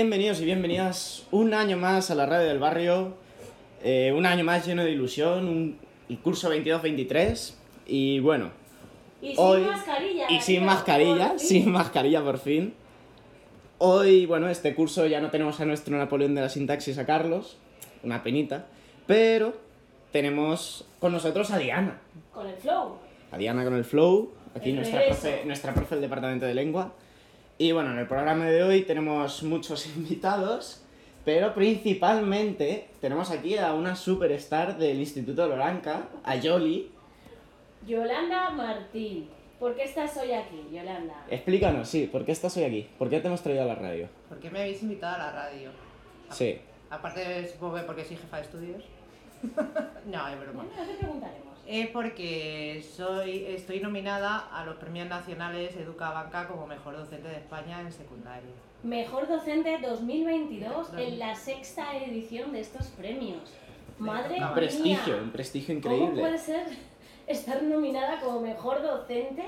Bienvenidos y bienvenidas un año más a la radio del barrio, eh, un año más lleno de ilusión, un, el curso 22-23 y bueno, Y Hoy- sin mascarilla. y sin mascarilla, por fin. sin mascarilla por fin. Hoy, bueno, este curso ya no tenemos a nuestro Napoleón de la sintaxis a Carlos, una penita, pero tenemos con nosotros a Diana, Con el flow. a Diana con el flow, aquí El nuestra profe, nuestra profe del departamento de lengua. Y bueno, en el programa de hoy tenemos muchos invitados, pero principalmente tenemos aquí a una superstar del Instituto Loranca, a Yoli. Yolanda Martín. ¿Por qué estás hoy aquí, Yolanda? Explícanos, sí, ¿por qué estás hoy aquí? ¿Por qué te hemos traído a la radio? ¿Por qué me habéis invitado a la radio? Sí. Aparte, supongo que porque soy jefa de estudios. no, es broma. Te preguntaremos. Es porque soy, estoy nominada a los premios nacionales Educa Banca como mejor docente de España en secundaria. Mejor docente 2022 en la sexta edición de estos premios. Madre Un mía. Un prestigio, un prestigio ¿Cómo increíble. puede ser estar nominada como mejor docente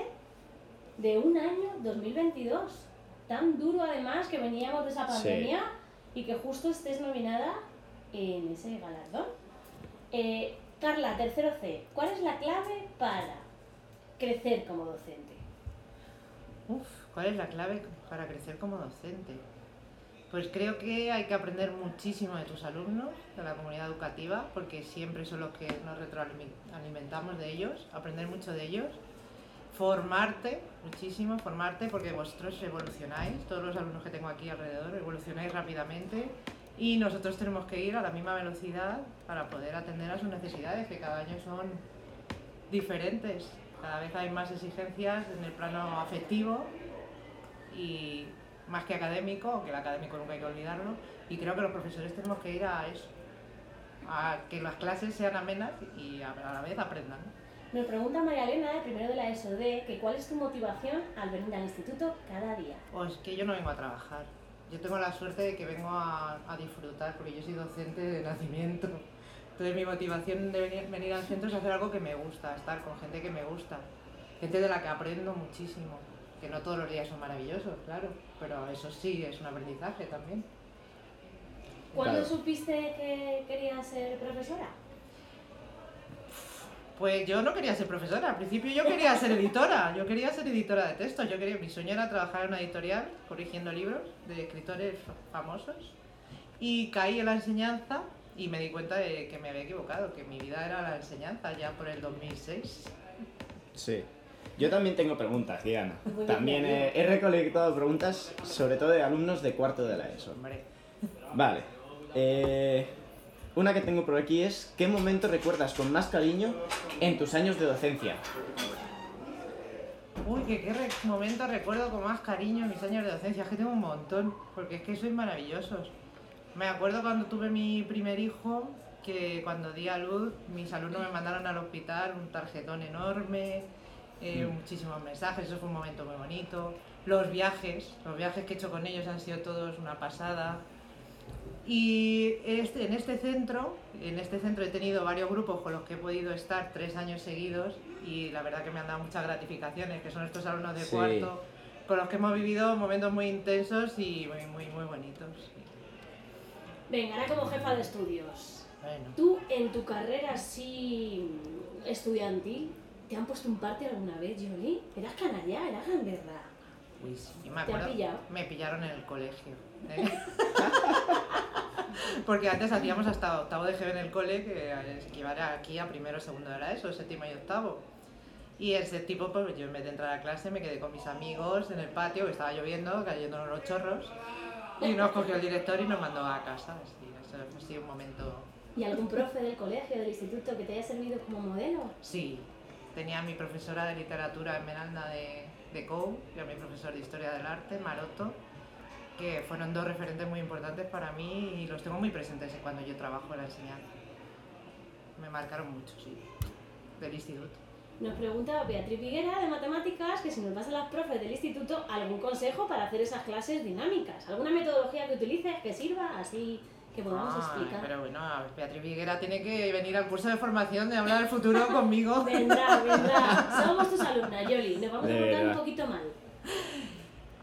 de un año 2022? Tan duro además que veníamos de esa Sí. pandemia y que justo estés nominada en ese galardón. Eh, Carla, tercero C, ¿cuál es la clave para crecer como docente? Uf, ¿cuál es la clave para crecer como docente? Pues creo que hay que aprender muchísimo de tus alumnos, de la comunidad educativa, porque siempre son los que nos retroalimentamos de ellos, aprender mucho de ellos, formarte muchísimo, formarte porque vosotros evolucionáis, todos los alumnos que tengo aquí alrededor evolucionáis rápidamente y nosotros tenemos que ir a la misma velocidad para poder atender a sus necesidades, que cada año son diferentes. Cada vez hay más exigencias en el plano afectivo y más que académico, aunque el académico nunca hay que olvidarlo, y creo que los profesores tenemos que ir a eso, a que las clases sean amenas y a la vez aprendan. Nos pregunta María Elena, de primero de la ESOD, que cuál es tu motivación al venir al instituto cada día. O es que yo no vengo a trabajar, yo tengo la suerte de que vengo a, a disfrutar, porque yo soy docente de nacimiento. Entonces mi motivación de venir, venir al centro es hacer algo que me gusta, estar con gente que me gusta, gente de la que aprendo muchísimo, que no todos los días son maravillosos, claro, pero eso sí es un aprendizaje también. ¿Cuándo Claro. supiste que querías ser profesora? Pues yo no quería ser profesora, al principio yo quería ser editora, yo quería ser editora de textos, yo quería, mi sueño era trabajar en una editorial corrigiendo libros de escritores famosos y caí en la enseñanza y me di cuenta de que me había equivocado, que mi vida era la enseñanza ya por el 2006. Sí. Yo también tengo preguntas, Diana. También he, he recolectado preguntas, sobre todo de alumnos de cuarto de la ESO. Hombre, Vale. Eh, una que tengo por aquí es, ¿qué momento recuerdas con más cariño en tus años de docencia? uy, que qué re- momento recuerdo con más cariño mis años de docencia, es que tengo un montón, porque es que sois maravillosos. Me acuerdo cuando tuve mi primer hijo, que cuando di a luz, mis alumnos me mandaron al hospital un tarjetón enorme, eh, muchísimos mensajes, eso fue un momento muy bonito. Los viajes, los viajes que he hecho con ellos han sido todos una pasada. Y este, en este centro, en este centro he tenido varios grupos con los que he podido estar tres años seguidos y la verdad que me han dado muchas gratificaciones, que son estos alumnos de Sí. cuarto, con los que hemos vivido momentos muy intensos y muy, muy, muy bonitos. Venga, ahora como jefa de estudios. Bueno, ¿Tú en tu carrera así estudiantil te han puesto un parte alguna vez, Jolie? ¿Eras canalla? ¿Eras gamberra? uy, sí, me ¿Te han acuerdo, pillado? me pillaron en el colegio. ¿Eh? Porque antes hacíamos hasta octavo de GB en el cole, que equivale aquí a primero, segundo era eso, séptimo y octavo. Y ese tipo, pues yo en vez de entrar a clase me quedé con mis amigos en el patio, que estaba lloviendo, cayendo los chorros, y nos cogió el director y nos mandó a casa. Sí, eso ha sido un momento... ¿Y algún profe del colegio, del instituto que te haya servido como modelo? Sí, tenía a mi profesora de literatura Esmeralda de, de COU y a mi profesor de historia del arte, Maroto, que fueron dos referentes muy importantes para mí y los tengo muy presentes cuando yo trabajo en la enseñanza. Me marcaron mucho, sí, del instituto. Nos pregunta Beatriz Viguera de Matemáticas que si nos pasan las profes del instituto algún consejo para hacer esas clases dinámicas, alguna metodología que utilices que sirva así que podamos Ay, explicar. pero bueno, Beatriz Viguera tiene que venir al curso de formación de hablar del futuro conmigo. Vendrá, vendrá. Somos tus alumnas, Yoli. Nos vamos a portar un poquito mal.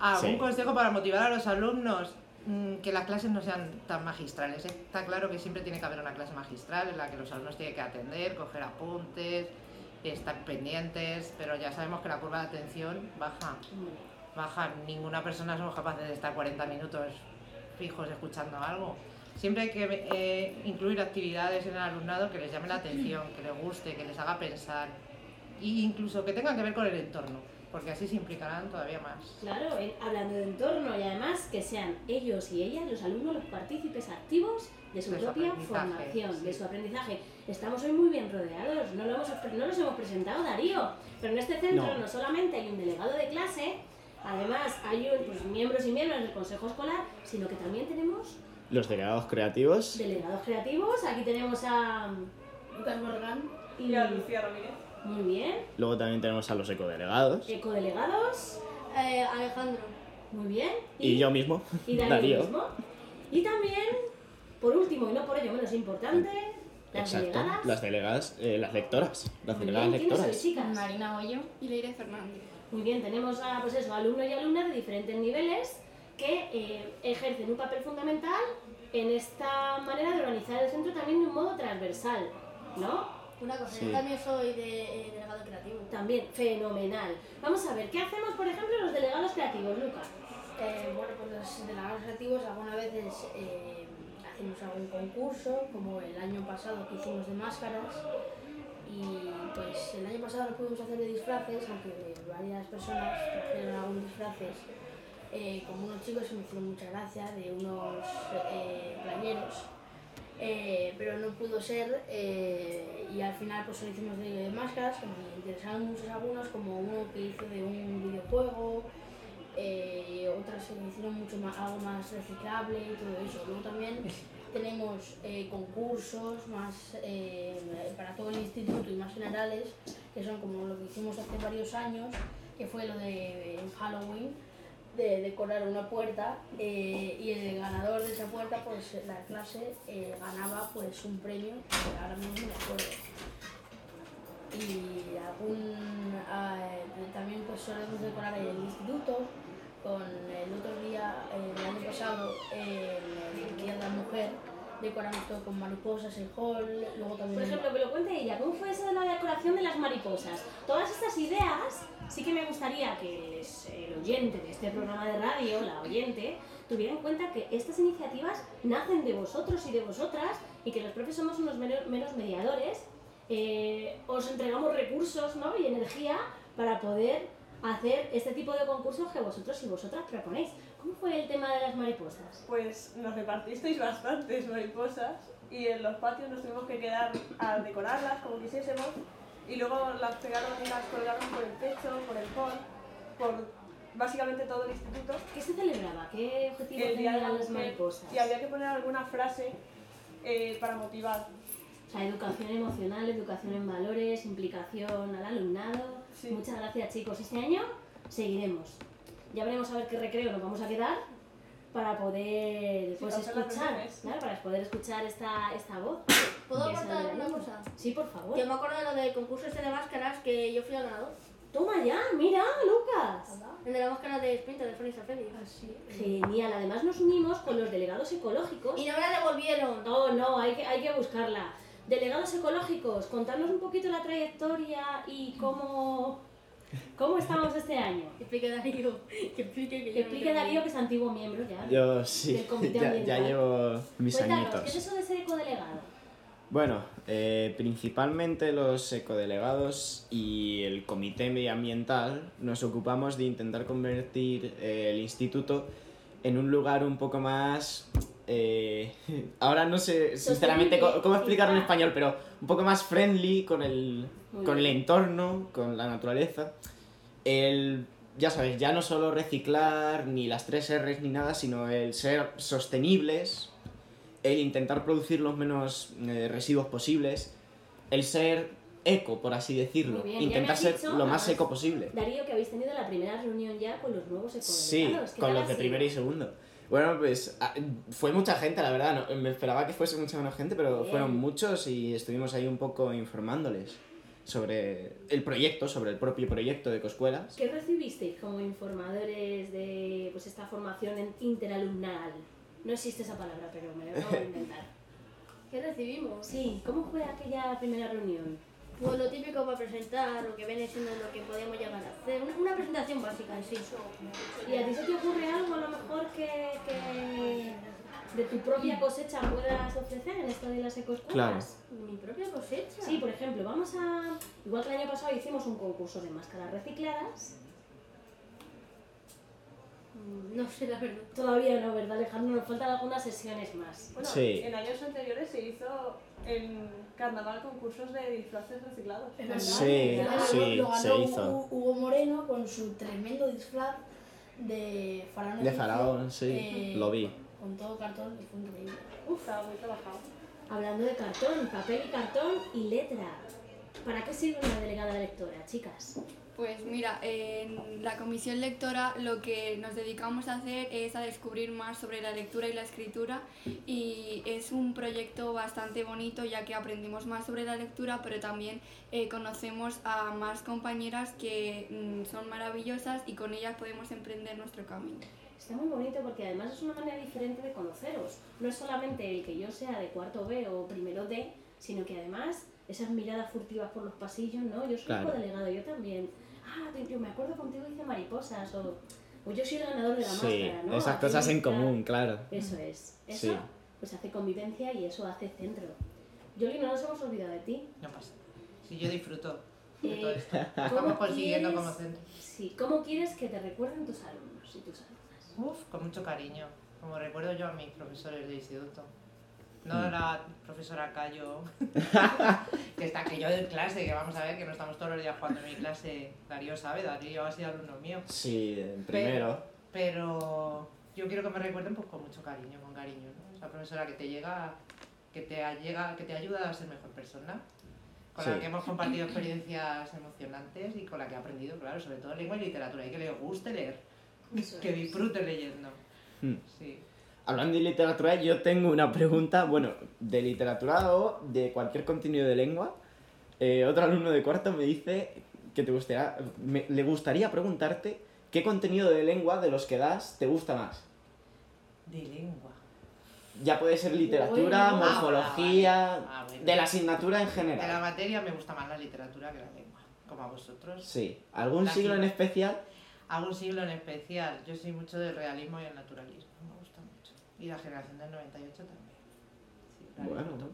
¿Algún Sí. consejo para motivar a los alumnos? mm, que las clases no sean tan magistrales. Está claro que siempre tiene que haber una clase magistral en la que los alumnos tienen que atender, coger apuntes, estar pendientes, pero ya sabemos que la curva de atención baja. Baja. Ninguna persona somos capaces de estar 40 minutos fijos escuchando algo. Siempre hay que eh, incluir actividades en el alumnado que les llame la atención, que les guste, que les haga pensar e incluso que tengan que ver con el entorno, porque así se implicarán todavía más. Claro, hablando de entorno y además que sean ellos y ellas, los alumnos, los partícipes activos de su De propia formación, de su aprendizaje. Estamos hoy muy bien rodeados, no, lo hemos, no los hemos presentado, Darío, pero en este centro No. no, solamente hay un delegado de clase, además hay un, pues, miembros y miembros del consejo escolar, sino que también tenemos Los delegados creativos. delegados creativos. Aquí tenemos a Lucas Morgan. y Y a Lucía Ramírez. Muy bien, Luego también tenemos a los ecodelegados. ecodelegados, Eh, Alejandro. muy bien. Y yo mismo, y Darío, Darío. mismo. Y también, por último y no por ello menos importante, las Exacto. delegadas. Las delegadas, eh, las lectoras. Las Muy delegadas bien, ¿quiénes lectoras. sois, chicas? Marina Hoyo. Y Leire Fernández. Muy bien, tenemos a pues eso, alumnos y alumnas de diferentes niveles que eh, ejercen un papel fundamental en esta manera de organizar el centro también de un modo transversal, ¿no? Una cosa, Sí. yo también soy de, eh, delegado creativo. También fenomenal. Vamos a ver, ¿qué hacemos, por ejemplo, los delegados creativos, Lucas? Eh, bueno, pues los delegados creativos algunas veces eh, hacemos algún concurso, como el año pasado que hicimos de máscaras. Y pues el año pasado no pudimos hacer de disfraces, aunque varias personas trajeron algunos disfraces. Eh, como unos chicos que me hicieron mucha gracia, de unos eh, playeros. Eh, pero no pudo ser eh, y al final pues lo hicimos de máscaras que me interesaron muchos algunos como uno que hizo de un videojuego eh, otras me hicieron mucho más, algo más reciclable y todo eso. Luego también tenemos concursos más para todo el instituto y más generales, que son como lo que hicimos hace varios años, que fue lo de en Halloween, de decorar una puerta eh, y el ganador de esa puerta, pues la clase eh, ganaba pues un premio, que ahora mismo me acuerdo. Y algún eh, también pues solemos decorar el instituto con el otro día el año pasado el día la mujer decoramos todo con mariposas el hall luego también Por ejemplo, que lo cuente ella, ¿cómo fue eso de la decoración de las mariposas? Todas estas ideas, sí que me gustaría que el oyente de este programa de radio, la oyente, tuviera en cuenta que estas iniciativas nacen de vosotros y de vosotras y que los profes somos unos meros mediadores. Eh, os entregamos recursos ¿no? y energía para poder hacer este tipo de concursos que vosotros y vosotras proponéis. ¿Cómo fue el tema de las mariposas? Pues nos repartisteis bastantes mariposas y en los patios nos tuvimos que quedar a decorarlas como quisiésemos y luego las pegaron y las colgaron por el techo, por el hall, por básicamente todo el instituto. ¿Qué se celebraba? ¿Qué objetivo El día de la tenían las mariposas? y había que poner alguna frase eh, para motivar. O sea, educación emocional, educación en valores, implicación al alumnado. Sí. Muchas gracias chicos. Este año seguiremos. Ya veremos a ver qué recreo nos vamos a quedar para poder pues, escuchar, claro, para poder escuchar esta, esta voz. ¿Puedo aportar una cosa? Sí, por favor. Yo me acuerdo de lo del concurso este de máscaras que yo fui el ganador. Toma ya, mira, Lucas. El de la máscara de Sprinter de Félix Alfedi. Genial, además nos unimos con los delegados ecológicos. Y no me la devolvieron. No, no, hay que, hay que buscarla. Delegados ecológicos, contarnos un poquito la trayectoria y cómo, cómo estamos este año. Que explique Darío. Que explique que Que explique Darío que es antiguo miembro ya. Yo sí, Del comité ya, llevo mis Cuéntanos, ¿qué es añitos. eso de ser ecodelegado? Bueno, eh, principalmente los ecodelegados y el comité medioambiental nos ocupamos de intentar convertir eh, el instituto en un lugar un poco más... eh, ahora no sé sinceramente co- cómo explicarlo en español, pero un poco más friendly con el, con el entorno, con la naturaleza. El, ya sabes, ya no solo reciclar, ni las tres R's ni nada, sino el ser sostenibles, el intentar producir los menos eh, residuos posibles, el ser eco, por así decirlo, bien, intentar ser dicho, lo más eco posible. Darío, que habéis tenido la primera reunión ya con los nuevos Sí, ecodelegados. ¿Qué con los de sido? primero y segundo. Bueno, pues ah, fue mucha gente, la verdad. No, me esperaba que fuese mucha menos gente, pero Bien. fueron muchos y estuvimos ahí un poco informándoles sobre el proyecto, sobre el propio proyecto de Ecoscuelas. ¿Qué recibisteis como informadores de pues, esta formación interalumnal? No existe esa palabra, pero me la acabo de inventar. ¿Qué recibimos? Sí, ¿cómo fue aquella primera reunión? Pues lo típico para presentar, lo que viene siendo lo que podemos llegar a hacer. Una- Una presentación básica en sí. ¿Y a ti se te ocurre algo a lo mejor que, que de tu propia cosecha puedas ofrecer en esto de las ecoescuelas? Mi propia cosecha. Sí, por ejemplo, vamos a. Igual que el año pasado hicimos un concurso de máscaras recicladas. Mm, No sé la verdad. Todavía no, ¿verdad, Alejandro? Nos faltan algunas sesiones más. Bueno, Sí. en años anteriores se hizo en carnaval concursos de disfraces reciclados. Es verdad. Sí, Lo- sí, lo ganó se hizo. Hu- Hugo Moreno con su tremendo disfraz de faraón. De faraón, sí, eh, lo vi. Con todo cartón y fue increíble. Uf, estaba muy trabajado. Hablando de cartón, papel y cartón y letra. ¿Para qué sirve una delegada lectora, chicas? Pues mira, en la comisión lectora lo que nos dedicamos a hacer es a descubrir más sobre la lectura y la escritura y es un proyecto bastante bonito ya que aprendimos más sobre la lectura pero también eh, conocemos a más compañeras que mm, son maravillosas y con ellas podemos emprender nuestro camino. Está muy bonito porque además es una manera diferente de conoceros. No es solamente el que yo sea de cuarto B o primero D, sino que además esas miradas furtivas por los pasillos, ¿no? Yo soy Claro. delegado, yo también. Ah, yo me acuerdo contigo hice mariposas o, o yo soy el ganador de la Sí, máscara, ¿no? esas cosas en común, claro. Eso es. Eso Sí. pues hace convivencia y eso hace centro. Yoli, no nos hemos olvidado de ti. No pasa. Si yo disfruto de todo Eh, esto. ¿cómo Estamos consiguiendo quieres- como centro. Sí, ¿cómo quieres que te recuerden tus alumnos y tus alumnas? Uf, con mucho cariño. Como recuerdo yo a mis profesores del instituto. No Mm. la profesora Cayo, que está que yo en clase, que vamos a ver que no estamos todos los días jugando en mi clase. Darío sabe, Darío ha sido alumno mío. Sí, en primero. Pero yo quiero que me recuerden pues con mucho cariño, con cariño, ¿no? Esa profesora que te llega, que te llega, que te ayuda a ser mejor persona, con Sí. la que hemos compartido experiencias emocionantes y con la que he aprendido, claro, sobre todo lengua y literatura, y que le guste leer, Eso que es. disfrute leyendo. Hmm. Sí. Hablando de literatura, yo tengo una pregunta, bueno, de literatura o de cualquier contenido de lengua. Eh, otro alumno de cuarto me dice que te gustaría, me- le gustaría preguntarte qué contenido de lengua de los que das te gusta más. De lengua. Ya puede ser literatura, Bueno. morfología, Ah, vale. Ah, bueno. de la asignatura en De la general. materia me gusta más la literatura que la lengua, como a vosotros. Sí. ¿Algún La siglo en especial? Hago un siglo en especial, yo soy mucho del realismo y el naturalismo, me gusta mucho. Y la generación del 98 también. Sí, Bueno, mucho.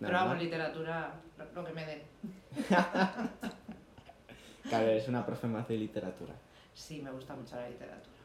Pero vamos, literatura, lo, que me den. Claro, eres una profe más de literatura. Sí, me gusta mucho la literatura.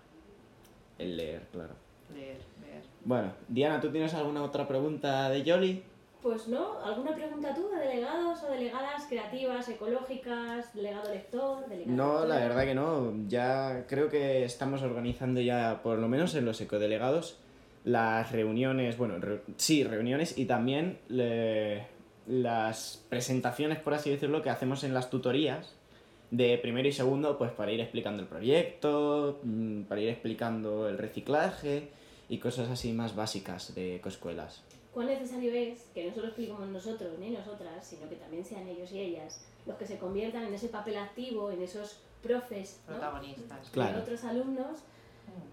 El leer, claro. Leer, leer. Bueno, Diana, ¿tú tienes alguna otra pregunta de Yoli? Pues no, ¿alguna pregunta tú de delegados o delegadas creativas, ecológicas, delegado lector, delegado No, la verdad que no. Ya creo que estamos organizando ya, por lo menos en los ecodelegados, las reuniones, bueno, re- sí, reuniones y también le- las presentaciones, por así decirlo, que hacemos en las tutorías de primero y segundo, pues para ir explicando el proyecto, mm, para ir explicando el reciclaje y cosas así más básicas de ecoescuelas. ¿Cuán necesario es que no solo expliquemos nosotros ni nosotras, sino que también sean ellos y ellas los que se conviertan en ese papel activo, en esos profes ¿no? Protagonistas. Claro. de otros alumnos?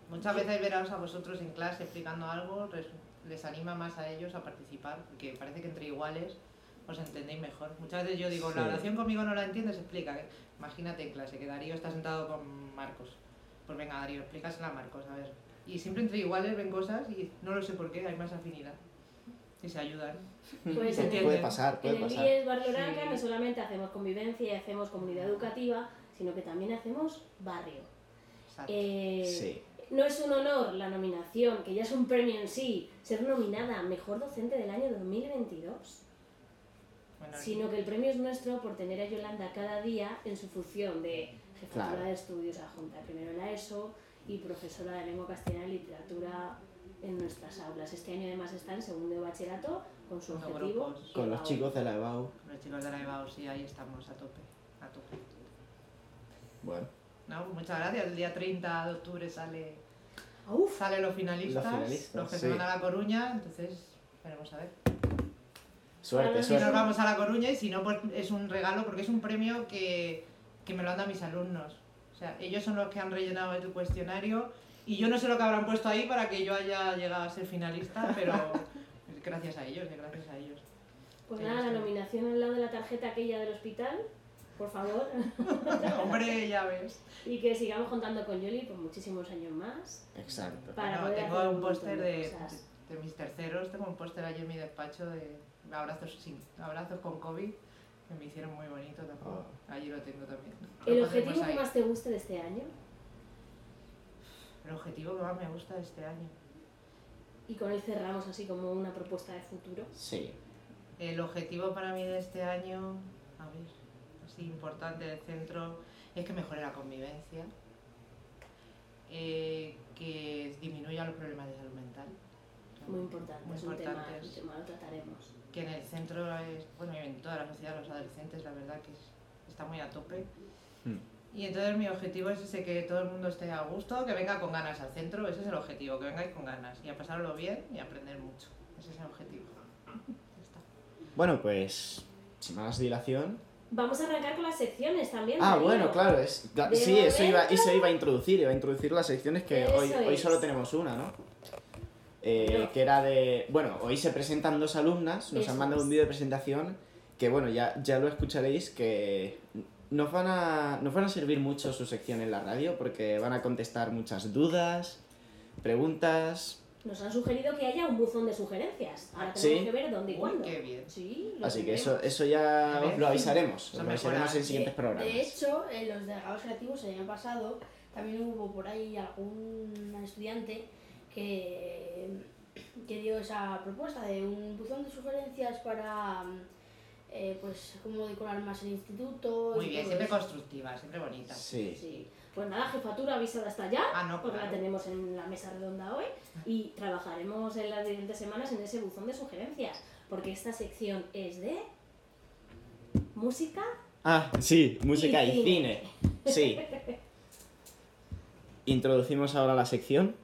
Mm. Muchas veces veros a vosotros en clase explicando algo, les, les anima más a ellos a participar, porque parece que entre iguales os entendéis mejor. Muchas veces yo digo, Sí. la oración conmigo no la entiendes, explica. Imagínate en clase que Darío está sentado con Marcos. Pues venga, Darío, explícasela a Marcos, a ver. Y siempre entre iguales ven cosas y no lo sé por qué, hay más afinidad. Y se ayudan. Pues Se. Puede pasar, puede en el pasar. IES Barrio Sí. Oranca no solamente hacemos convivencia y hacemos comunidad educativa, sino que también hacemos barrio. Exacto. Eh, Sí. No es un honor la nominación, que ya es un premio en sí, ser nominada Mejor Docente del año 2022, Bueno, sino que el premio es nuestro por tener a Yolanda cada día en su función de jefatura Claro. de estudios adjunta primero en la ESO y profesora de lengua castellana y literatura en nuestras aulas. Este año además está en segundo de bachillerato con su los objetivo. grupos. Con los chicos de la EBAU. Con los chicos de la EBAU, sí, ahí estamos a tope. A tope. Bueno, No, pues muchas gracias. El día 30 de octubre sale, uf, salen los finalistas, Los finalistas, que sí. se van a La Coruña, entonces veremos a ver. suerte, Si nos vamos a La Coruña y si no, pues es un regalo porque es un premio que, que me lo han dado mis alumnos. O sea, ellos son los que han rellenado el cuestionario Y yo no sé lo que habrán puesto ahí para que yo haya llegado a ser finalista, pero gracias a ellos, gracias a ellos. Pues nada, la nominación al lado de la tarjeta aquella del hospital, por favor. Hombre, ya ves. y que sigamos contando con Yoli por muchísimos años más. Exacto. Para Bueno, tengo un póster de de, mis terceros, tengo un póster allí en mi despacho de abrazos, sin, abrazos con COVID, que me hicieron muy bonito tampoco. Allí lo tengo también. ¿El objetivo que más te guste de este año? El objetivo que más me gusta de este año. Y con él cerramos así como una propuesta de futuro. Sí. El objetivo para mí de este año, a ver, así importante del centro, es que mejore la convivencia, eh, que disminuya los problemas de salud mental. Muy importante, Muy es un tema, un tema, lo trataremos. Que en el centro, es, bueno, en toda la sociedad, los adolescentes, la verdad que es- está muy a tope. Mm. Y entonces mi objetivo es ese, que todo el mundo esté a gusto, que venga con ganas al centro, ese es el objetivo, que vengáis con ganas y a pasarlo bien y a aprender mucho. Ese es el objetivo. Ya está. Bueno, pues, sin más dilación. Vamos a arrancar con las secciones también. Ah, Darío. bueno, claro, es, sí, eso iba, eso iba a introducir, iba a introducir las secciones que hoy, hoy solo tenemos una, ¿no? Eh, que era de, bueno, hoy se presentan dos alumnas, nos Eso han mandado es. un vídeo de presentación que, bueno, ya, ya lo escucharéis, que nos van, a, nos van a servir mucho su sección en la radio porque van a contestar muchas dudas, preguntas, Nos han sugerido que haya un buzón de sugerencias. Ahora Sí. tenemos que ver dónde y Uy, cuándo. qué bien. Sí, lo así que eso, eso ya A ver. os lo avisaremos, os lo avisaremos en siguientes de, programas. de hecho, en los delegados creativos el año pasado también hubo por ahí algún estudiante que, que dio esa propuesta de un buzón de sugerencias para eh, pues cómo decorar más el instituto. Muy bien, siempre eso. constructiva, siempre bonita. Sí. Sí. Pues nada, jefatura avisada hasta ya, Ah, no, porque claro. la tenemos en la mesa redonda hoy y trabajaremos en las siguientes semanas en ese buzón de sugerencias, porque esta sección es de música Ah, sí, música Y y, cine. cine. Sí. Introducimos ahora la sección.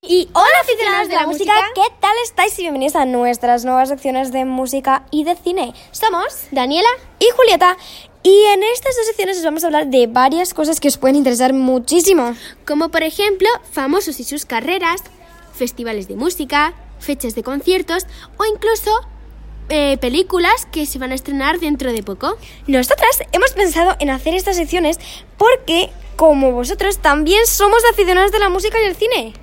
Y hola aficionados de la música, ¿qué tal estáis? Y bienvenidos a nuestras nuevas secciones de música y de cine. Somos Daniela y Julieta y en estas dos secciones os vamos a hablar de varias cosas que os pueden interesar muchísimo. como por ejemplo famosos y sus carreras, festivales de música, fechas de conciertos o incluso eh, películas que se van a estrenar dentro de poco. Nosotras hemos pensado en hacer estas secciones porque, como vosotros, también somos aficionados de la música y el cine.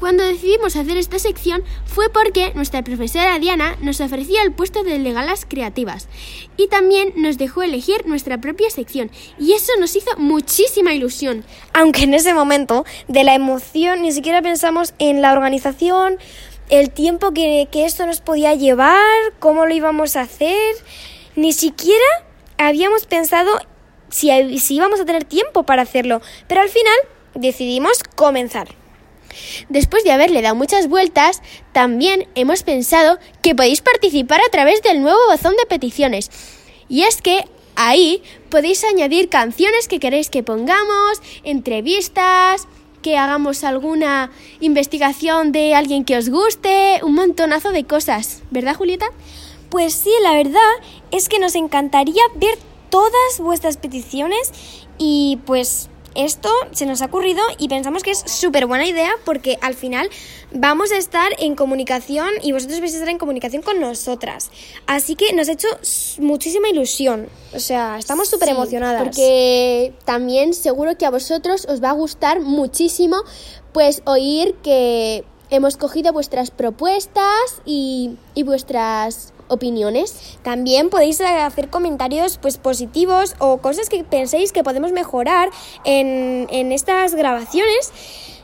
Cuando decidimos hacer esta sección fue porque nuestra profesora Diana nos ofrecía el puesto de legalas creativas y también nos dejó elegir nuestra propia sección y eso nos hizo muchísima ilusión. Aunque en ese momento de la emoción ni siquiera pensamos en la organización, el tiempo que, que esto nos podía llevar, cómo lo íbamos a hacer, ni siquiera habíamos pensado si, si íbamos a tener tiempo para hacerlo, pero al final decidimos comenzar. Después de haberle dado muchas vueltas, también hemos pensado que podéis participar a través del nuevo buzón de peticiones. Y es que ahí podéis añadir canciones que queréis que pongamos, entrevistas, que hagamos alguna investigación de alguien que os guste, un montonazo de cosas. ¿Verdad, Julieta? Pues sí, la verdad es que nos encantaría ver todas vuestras peticiones y pues esto se nos ha ocurrido y pensamos que es súper buena idea porque al final vamos a estar en comunicación y vosotros vais a estar en comunicación con nosotras. Así que nos ha hecho muchísima ilusión. O sea, estamos súper Sí, emocionadas. Porque también seguro que a vosotros os va a gustar muchísimo pues oír que hemos cogido vuestras propuestas y, y vuestras opiniones. También podéis eh, hacer comentarios pues positivos o cosas que penséis que podemos mejorar en, en estas grabaciones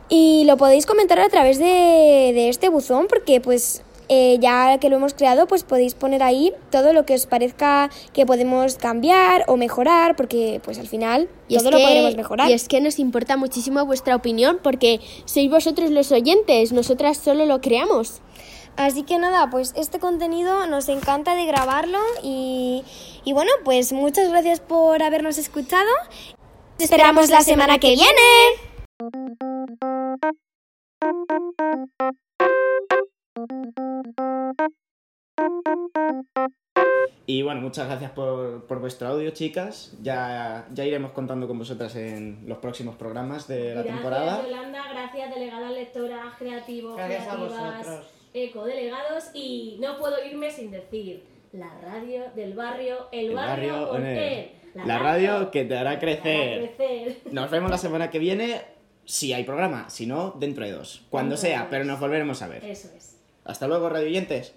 y lo podéis comentar a través de, de este buzón porque pues eh, ya que lo hemos creado pues podéis poner ahí todo lo que os parezca que podemos cambiar o mejorar porque pues al final todo lo podremos mejorar. y es que nos importa muchísimo vuestra opinión porque sois vosotros los oyentes, nosotras solo lo creamos. Así que nada, pues este contenido nos encanta de grabarlo y, y bueno, pues muchas gracias por habernos escuchado. Te esperamos la semana que viene. Y bueno, muchas gracias por, por vuestro audio, chicas. Ya, ya iremos contando con vosotras en los próximos programas de la Gracias, temporada. Yolanda, gracias, delegadas lectoras, creativos, Gracias a vosotros. Ecodelegados. Y no puedo irme sin decir, la radio del barrio, el, El barrio, barrio con él. La radio que te hará que te hará crecer. crecer. Nos vemos la semana que viene, si hay programa. Si no, dentro de dos. Cuando Dentro sea, pero nos volveremos a ver. Eso es. Hasta luego, radioyentes.